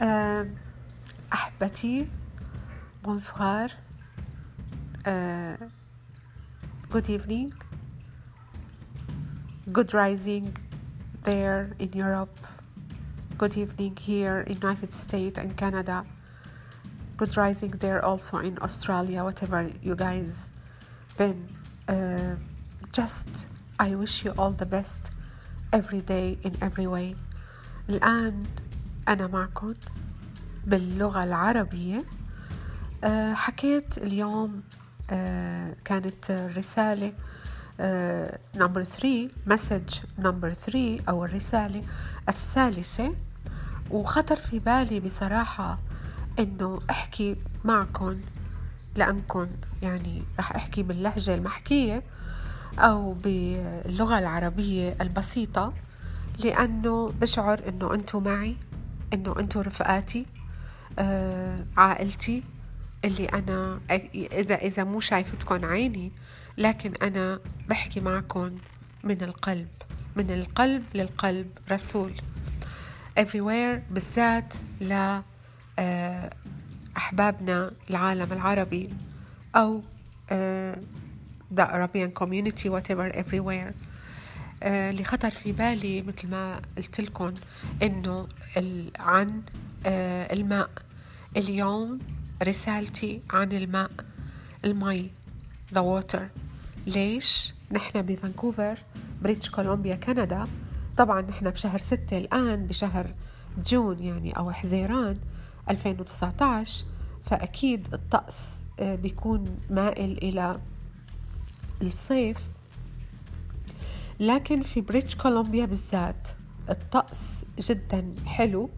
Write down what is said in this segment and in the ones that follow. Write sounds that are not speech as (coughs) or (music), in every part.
Euh, أحبتي bonsoir uh, good evening good rising there in Europe good evening here in United States and Canada good rising there also in Australia whatever you guys been uh, just I wish you all the best every day in every way الآن أنا معكم باللغة العربية. أه حكيت اليوم أه كانت رسالة number 3 message number 3 أو الرسالة الثالثة. وخطر في بالي بصراحة إنه أحكي معكم لأنكم يعني رح أحكي باللهجة المحكية أو باللغة العربية البسيطة لأنه بشعر إنه أنتوا معي. إنه أنتوا رفقاتي آه عائلتي اللي أنا إذا إذا مو شايفتكم عيني لكن أنا بحكي معكم من القلب من القلب للقلب رسول. Everywhere بالذات ل آه أحبابنا العالم العربي أو آه the Arabian community whatever everywhere. اللي خطر في بالي مثل ما قلت لكم إنه عن آه الماء. اليوم رسالتي عن الماء المي the water. ليش؟ نحن بفانكوفر British Columbia كندا. طبعا نحن بشهر ستة الآن بشهر June يعني أو حزيران 2019 فأكيد الطقس بيكون مائل إلى الصيف. لكن في بريتش كولومبيا بالذات الطقس جدا حلو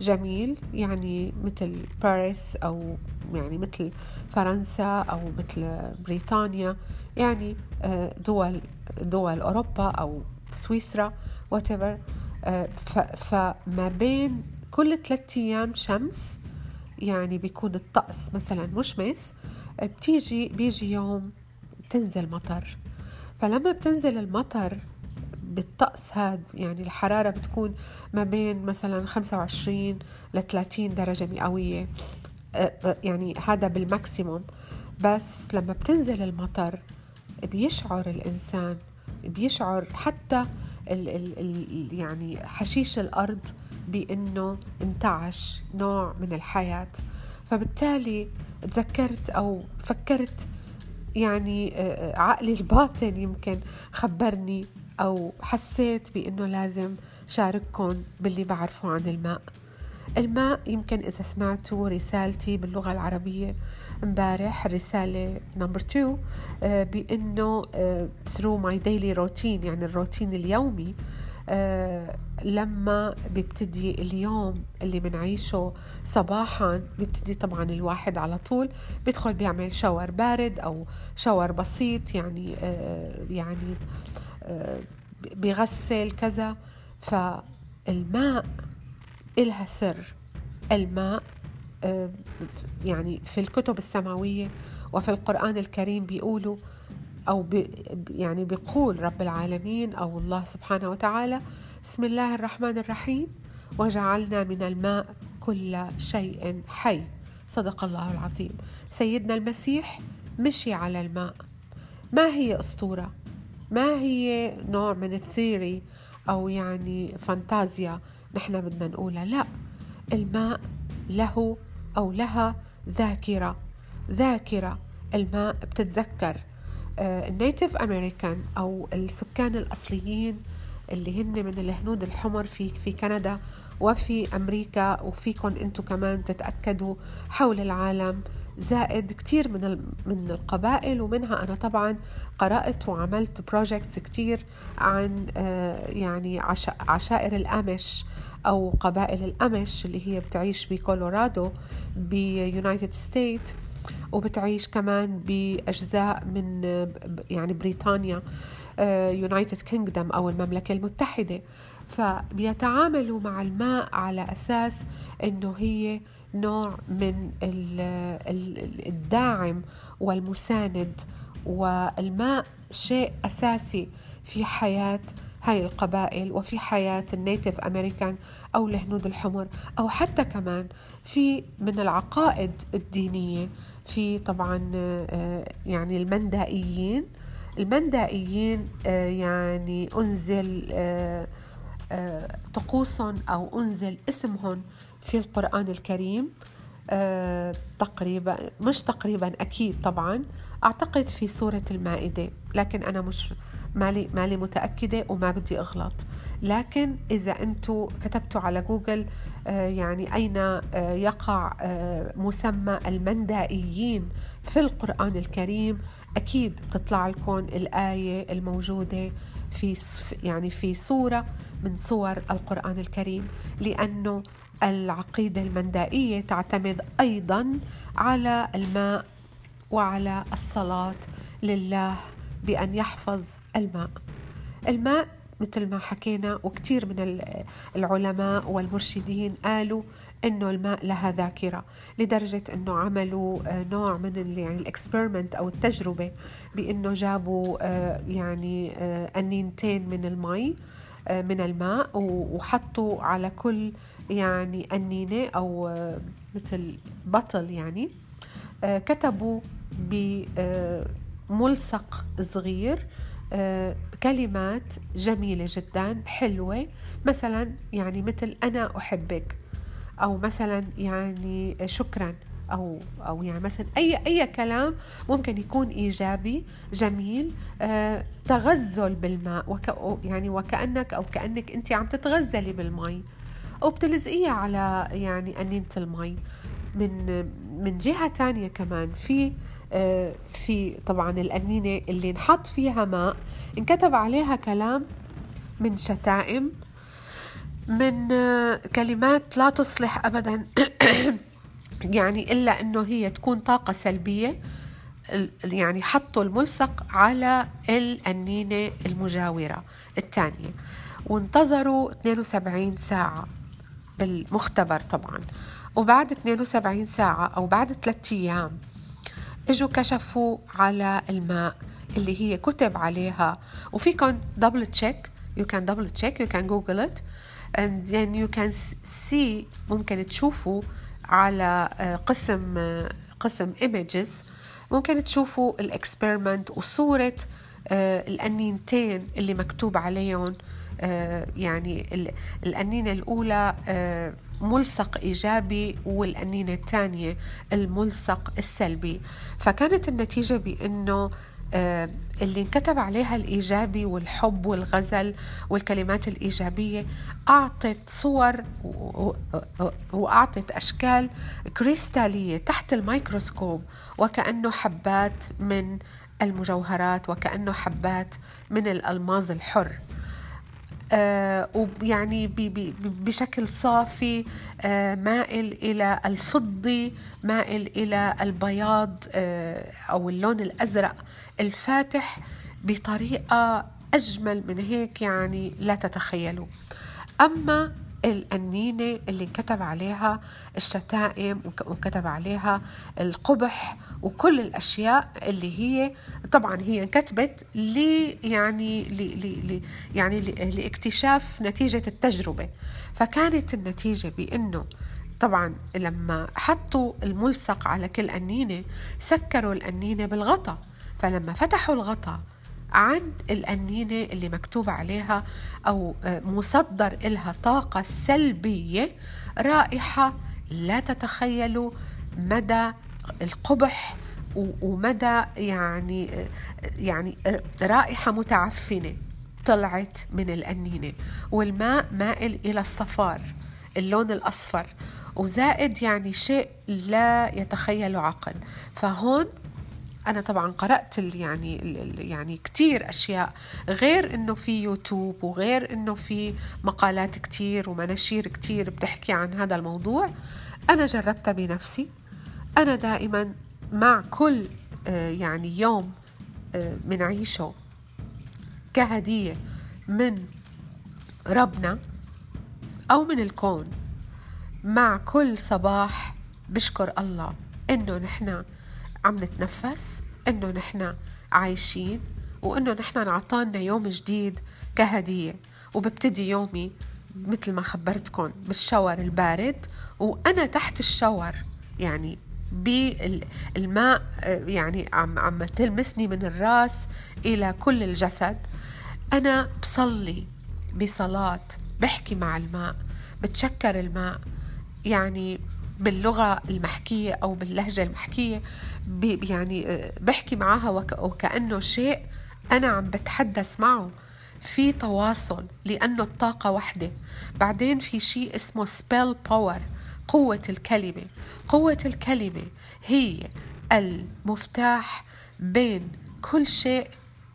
جميل يعني مثل باريس أو يعني مثل فرنسا أو مثل بريطانيا يعني دول دول أوروبا أو سويسرا whatever فما بين كل ثلاثة أيام شمس يعني بيكون الطقس مثلا مشمس بتيجي بيجي يوم بتنزل مطر. فلما بتنزل المطر بالطقس هاد يعني الحرارة بتكون ما بين مثلا 25 ل 30 درجة مئوية. يعني هذا بالماكسيموم. بس لما بتنزل المطر بيشعر الإنسان بيشعر حتى ال ال ال يعني حشيش الأرض بأنه انتعش نوع من الحياة. فبالتالي تذكرت أو فكرت يعني عقلي الباطن يمكن خبرني أو حسيت بأنه لازم شارككم باللي بعرفه عن الماء. الماء يمكن إذا سمعتوا رسالتي باللغة العربية امبارح رسالة نمبر 2 بأنه through my daily routine يعني الروتين اليومي لما بيبتدي اليوم اللي بنعيشه صباحا بيبتدي طبعا الواحد على طول بيدخل بيعمل شاور بارد أو شاور بسيط يعني يعني بيغسل كذا. فالماء إلها سر. الماء يعني في الكتب السماوية وفي القرآن الكريم بيقولوا أو بي يعني بيقول رب العالمين أو الله سبحانه وتعالى بسم الله الرحمن الرحيم. وجعلنا من الماء كل شيء حي. صدق الله العظيم. سيدنا المسيح مشي على الماء. ما هي أسطورة؟ ما هي نوع من الثيري أو يعني فانتازيا نحن بدنا نقولها؟ لا. الماء له أو لها ذاكرة. ذاكرة. الماء بتتذكر. النيتيف أمريكان أو السكان الأصليين اللي هن من الهنود الحمر في في كندا وفي أمريكا وفيكم أنتم كمان تتأكدوا حول العالم. زائد كتير من من القبائل ومنها أنا طبعا قرأت وعملت projects كتير عن يعني عشائر الأمش أو قبائل الأمش اللي هي بتعيش بكولورادو ب United States وبتعيش كمان بأجزاء من يعني بريطانيا. United Kingdom أو المملكة المتحدة. فبيتعاملوا مع الماء على أساس أنه هي نوع من الداعم والمساند. والماء شيء أساسي في حياة هاي القبائل وفي حياة النيتف أمريكان أو الهنود الحمر أو حتى كمان في من العقائد الدينية في طبعا آه، يعني المندائيين المندائيين آه، يعني أنزل آه، طقوسهم أو أنزل اسمهم في القرآن الكريم تقريبا مش تقريبا أكيد طبعا. أعتقد في سورة المائدة لكن أنا مش مالي مالي متأكدة وما بدي أغلط. لكن إذا أنتم كتبتوا على جوجل آه، يعني أين آه، يقع آه، مسمى المندائيين في القرآن الكريم أكيد تطلع لكم الآية الموجودة في يعني في سورة من صور القرآن الكريم لأنه العقيدة المندائية تعتمد أيضا على الماء وعلى الصلاة لله بأن يحفظ الماء. الماء مثل ما حكينا وكثير من العلماء والمرشدين قالوا إنه الماء لها ذاكرة لدرجة إنه عملوا آه، نوع من يعني الاكسبيرمنت أو التجربة بإنه جابوا آه، يعني آه، أنينتين من المي من الماء وحطوا على كل يعني أنينة أو مثل بطل يعني كتبوا بملصق صغير كلمات جميلة جدا حلوة. مثلا يعني مثل أنا أحبك أو مثلا يعني شكرا أو أو يعني مثلا أي أي كلام ممكن يكون إيجابي جميل. آه تغزل بالماء وك يعني وكأنك أو كأنك أنت عم تتغزلي بالمي. وبتلزقيها على يعني أنينة المي. من من جهة تانية كمان في آه، في طبعا الأنينة اللي نحط فيها ماء. انكتب عليها كلام من شتائم من آه، كلمات لا تصلح أبدا. (coughs) يعني إلا أنه هي تكون طاقة سلبية. يعني حطوا الملصق على الأنينة المجاورة الثانية. وانتظروا 72 ساعة بالمختبر طبعا. وبعد 72 ساعة أو بعد ثلاثة أيام اجوا كشفوا على الماء اللي هي كتب عليها. وفيكم double check you can double check. You can google it. And then you can see ممكن تشوفوا على آه، قسم آه، قسم images. ممكن تشوفوا ال experiment وصورة آه، الأنينتين اللي مكتوب عليهم. يعني الأنينة الأولى ملصق إيجابي والأنينة الثانية الملصق السلبي. فكانت النتيجة بأنه آه، اللي انكتب عليها الإيجابي والحب والغزل والكلمات الإيجابية أعطت صور وأعطت أشكال كريستالية تحت الميكروسكوب وكأنه حبات من المجوهرات وكأنه حبات من الألماظ الحر. آه ويعني بشكل صافي آه مائل إلى الفضي مائل إلى البياض آه أو اللون الأزرق الفاتح بطريقة أجمل من هيك يعني لا تتخيلوا. أما الأنينة اللي انكتب عليها الشتائم وكتب عليها القبح وكل الأشياء اللي هي طبعا هي انكتبت لي يعني لي لي يعني لاكتشاف نتيجة التجربة. فكانت النتيجة بأنه طبعا لما حطوا الملصق على كل أنينة سكروا الأنينة بالغطاء فلما فتحوا الغطاء عن الأنينة اللي مكتوب عليها أو آه، مصدر إلها طاقة سلبية رائحة لا تتخيلوا مدى القبح ومدى يعني آه، يعني رائحة متعفنة طلعت من الأنينة. والماء مائل إلى الصفار اللون الأصفر وزائد يعني شيء لا يتخيله عقل. فهون أنا طبعا قرأت يعني يعني كثير أشياء غير إنه في يوتيوب وغير إنه في مقالات كثير ومناشير كثير بتحكي عن هذا الموضوع. أنا جربتها بنفسي. أنا دائما مع كل آه، يعني يوم منعيشه آه، كهدية من ربنا أو من الكون مع كل صباح بشكر الله إنه نحن عم نتنفس إنه نحن عايشين وإنه نحن نعطانا يوم جديد كهدية وببتدي يومي مثل ما خبرتكم بالشاور البارد وأنا تحت الشاور. يعني بالماء يعني عم عم تلمسني من الراس إلى كل الجسد. أنا بصلي بصلاة بحكي مع الماء بتشكر الماء. يعني باللغة المحكية أو باللهجة المحكية يعني بحكي معها وكأنه شيء أنا عم بتحدث معه. في تواصل لأنه الطاقة وحدة. بعدين في شيء اسمه سبيل باور قوة الكلمة. قوة الكلمة هي المفتاح بين كل شيء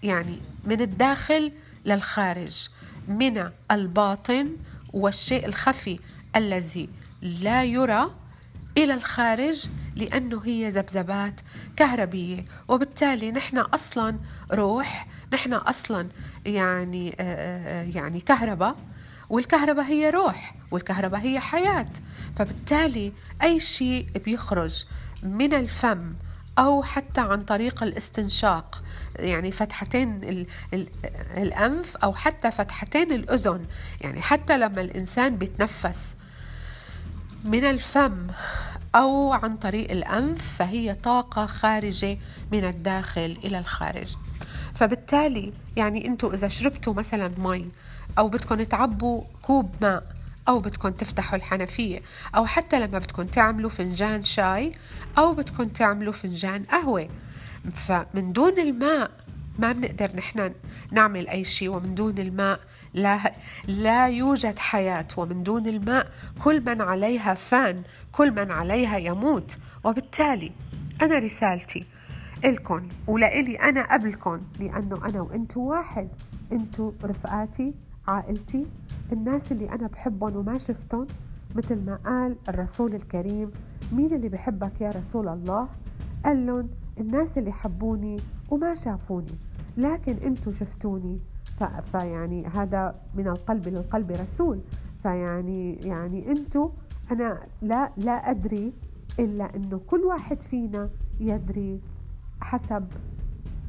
يعني من الداخل للخارج من الباطن والشيء الخفي الذي لا يرى إلى الخارج لأنه هي ذبذبات كهربية. وبالتالي نحن أصلا روح نحن أصلا يعني يعني كهرباء والكهرباء هي روح والكهرباء هي حياة. فبالتالي أي شيء بيخرج من الفم أو حتى عن طريق الاستنشاق يعني فتحتين الأنف أو حتى فتحتين الأذن يعني حتى لما الإنسان بيتنفس من الفم أو عن طريق الأنف فهي طاقة خارجة من الداخل إلى الخارج. فبالتالي يعني أنتوا إذا شربتوا مثلا مي أو بدكم تعبوا كوب ماء أو بدكم تفتحوا الحنفية أو حتى لما بدكم تعملوا فنجان شاي أو بدكم تعملوا فنجان قهوة. فمن دون الماء ما بنقدر نحن نعمل أي شيء ومن دون الماء لا, لا يوجد حياة ومن دون الماء كل من عليها فان كل من عليها يموت. وبالتالي أنا رسالتي إلكن ولإلي أنا قبلكن لأنه أنا وأنتوا واحد. أنتوا رفقاتي عائلتي الناس اللي أنا بحبهم وما شفتهم مثل ما قال الرسول الكريم مين اللي بحبك يا رسول الله؟ قال لهم الناس اللي حبوني وما شافوني لكن أنتم شفتوني. فيعني هذا من القلب للقلب رسول. فيعني يعني أنتم أنا لا لا أدري إلا إنه كل واحد فينا يدري حسب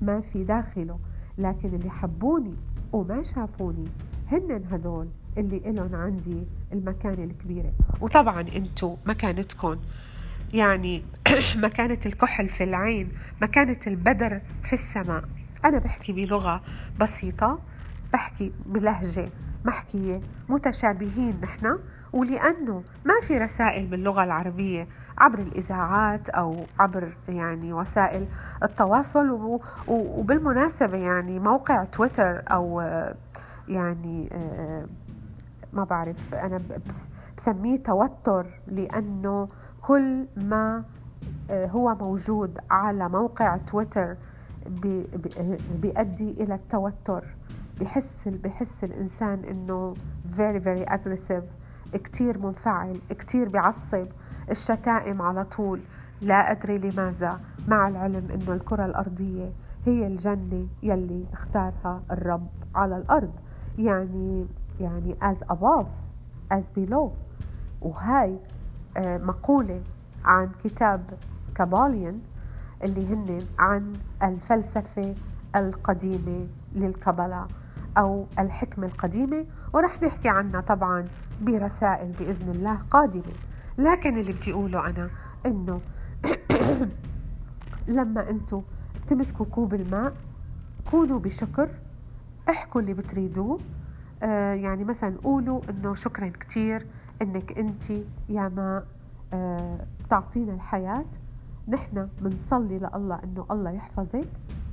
ما في داخله. لكن اللي حبوني وما شافوني هن هدول اللي إلهم عندي المكانة الكبيرة وطبعا انتو مكانتكم يعني (clears throat) مكانة الكحل في العين مكانة البدر في السماء. أنا بحكي بلغة بسيطة بحكي بلهجة محكية متشابهين نحن ولأنه ما في رسائل باللغة العربية عبر الإذاعات أو عبر يعني وسائل التواصل وبالمناسبة يعني موقع تويتر أو يعني ما بعرف أنا بسميه توتر لأنه كل ما هو موجود على موقع تويتر بيؤدي إلى التوتر. بحس بحس الإنسان إنه very very aggressive كتير منفعل كتير بعصب الشتائم على طول. لا أدري لماذا. مع العلم إنه الكرة الأرضية هي الجنة يلي اختارها الرب على الأرض. يعني يعني as above as below. وهاي آه، مقولة عن كتاب كاباليان اللي هن عن الفلسفة القديمة للكبلة أو الحكمة القديمة ورح نحكي عنها طبعا برسائل بإذن الله قادمة. لكن اللي بدي أقوله أنا إنه (coughs) لما أنتوا تمسكوا كوب الماء كونوا بشكر احكوا اللي بتريدوه. آه يعني مثلا قولوا إنه شكرا كثير إنك انت يا ماء آه تعطينا الحياة. نحن بنصلي لله إنه الله يحفظك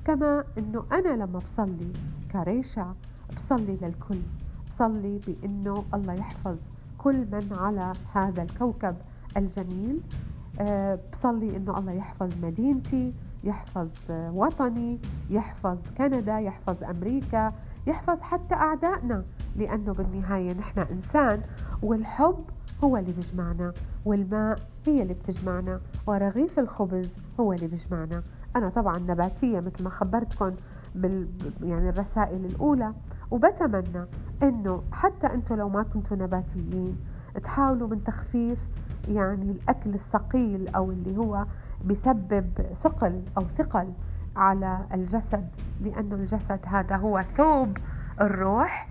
كما إنه أنا لما بصلي كريشة بصلي للكل. بصلي بإنه الله يحفظ كل من على هذا الكوكب الجميل. أه بصلي إنه الله يحفظ مدينتي يحفظ وطني يحفظ كندا يحفظ أمريكا يحفظ حتى أعدائنا لأنه بالنهاية نحن إنسان والحب هو اللي بيجمعنا والماء هي اللي بتجمعنا ورغيف الخبز هو اللي بيجمعنا. أنا طبعا نباتية مثل ما خبرتكم بال يعني الرسائل الأولى. وبتمنى إنه حتى أنتم لو ما كنتوا نباتيين تحاولوا من تخفيف يعني الأكل الثقيل أو اللي هو بسبب ثقل أو ثقل على الجسد لأنه الجسد هذا هو ثوب الروح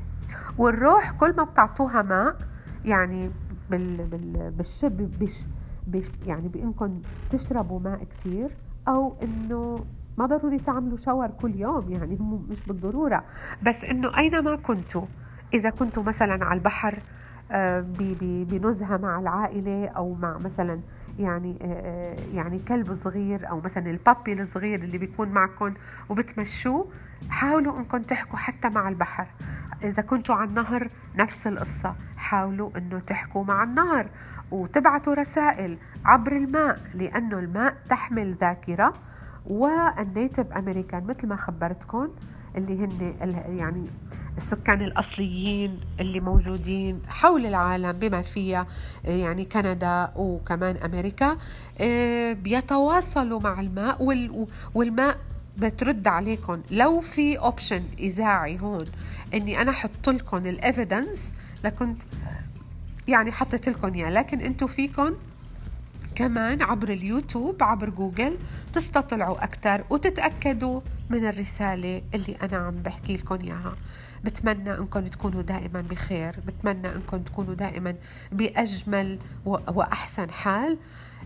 والروح كل ما بتعطوها ماء يعني بال بال بالشب بش بش يعني بانكم تشربوا ماء كتير أو إنه ما ضروري تعملوا شاور كل يوم يعني مش بالضرورة. بس إنه اينما كنتوا؟ إذا كنتوا مثلا على البحر آه، بنزهة مع العائلة أو مع مثلا يعني آه، آه، يعني كلب صغير أو مثلا البابي الصغير اللي بيكون معكم وبتمشوه حاولوا إنكم تحكوا حتى مع البحر. إذا كنتوا على النهر نفس القصة. حاولوا إنه تحكوا مع النهر وتبعتوا رسائل عبر الماء لأنه الماء تحمل ذاكرة والنيتف أمريكان مثل ما خبرتكم اللي هن يعني السكان الأصليين اللي موجودين حول العالم بما فيها يعني كندا وكمان أمريكا آه، بيتواصلوا مع الماء والماء بترد عليكم. لو في option إذاعي هون إني أنا أحط لكم ال evidence لكنت يعني حطيت لكم إياه لكن أنتم فيكم كمان عبر اليوتيوب عبر جوجل تستطلعوا أكثر وتتأكدوا من الرسالة اللي أنا عم بحكي لكم إياها. بتمنى أنكم تكونوا دائما بخير. بتمنى أنكم تكونوا دائما بأجمل وأحسن حال.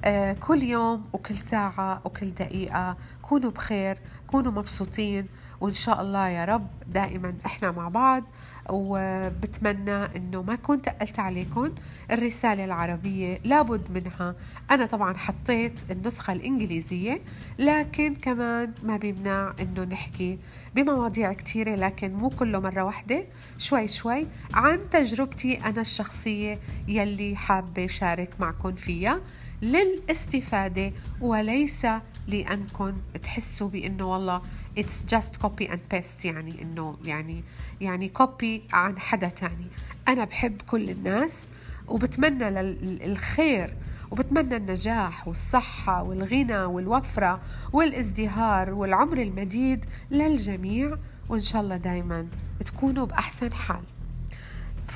آه، كل يوم وكل ساعة وكل دقيقة كونوا بخير كونوا مبسوطين. وإن شاء الله يا رب دائما إحنا مع بعض. وبتمنى إنه ما أكون تقلت عليكم. الرسالة العربية لابد منها. أنا طبعا حطيت النسخة الإنجليزية لكن كمان ما بيمنع إنه نحكي بمواضيع كتيرة لكن مو كله مرة واحدة. شوي شوي عن تجربتي أنا الشخصية يلي حابة شارك معكم فيها. للاستفادة وليس لأنكم تحسوا بأنه والله it's just copy and paste يعني إنه يعني يعني كوبي عن حدا تاني. أنا بحب كل الناس وبتمنى الخير وبتمنى النجاح والصحة والغنى والوفرة والازدهار والعمر المديد للجميع وإن شاء الله دايما تكونوا بأحسن حال.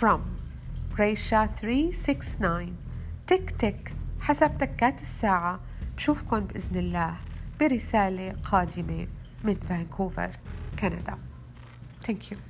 From ريشا 369 تك تك حسب تكات الساعة. بشوفكن بإذن الله برسالة قادمة. من فانكوفر كندا Thank you.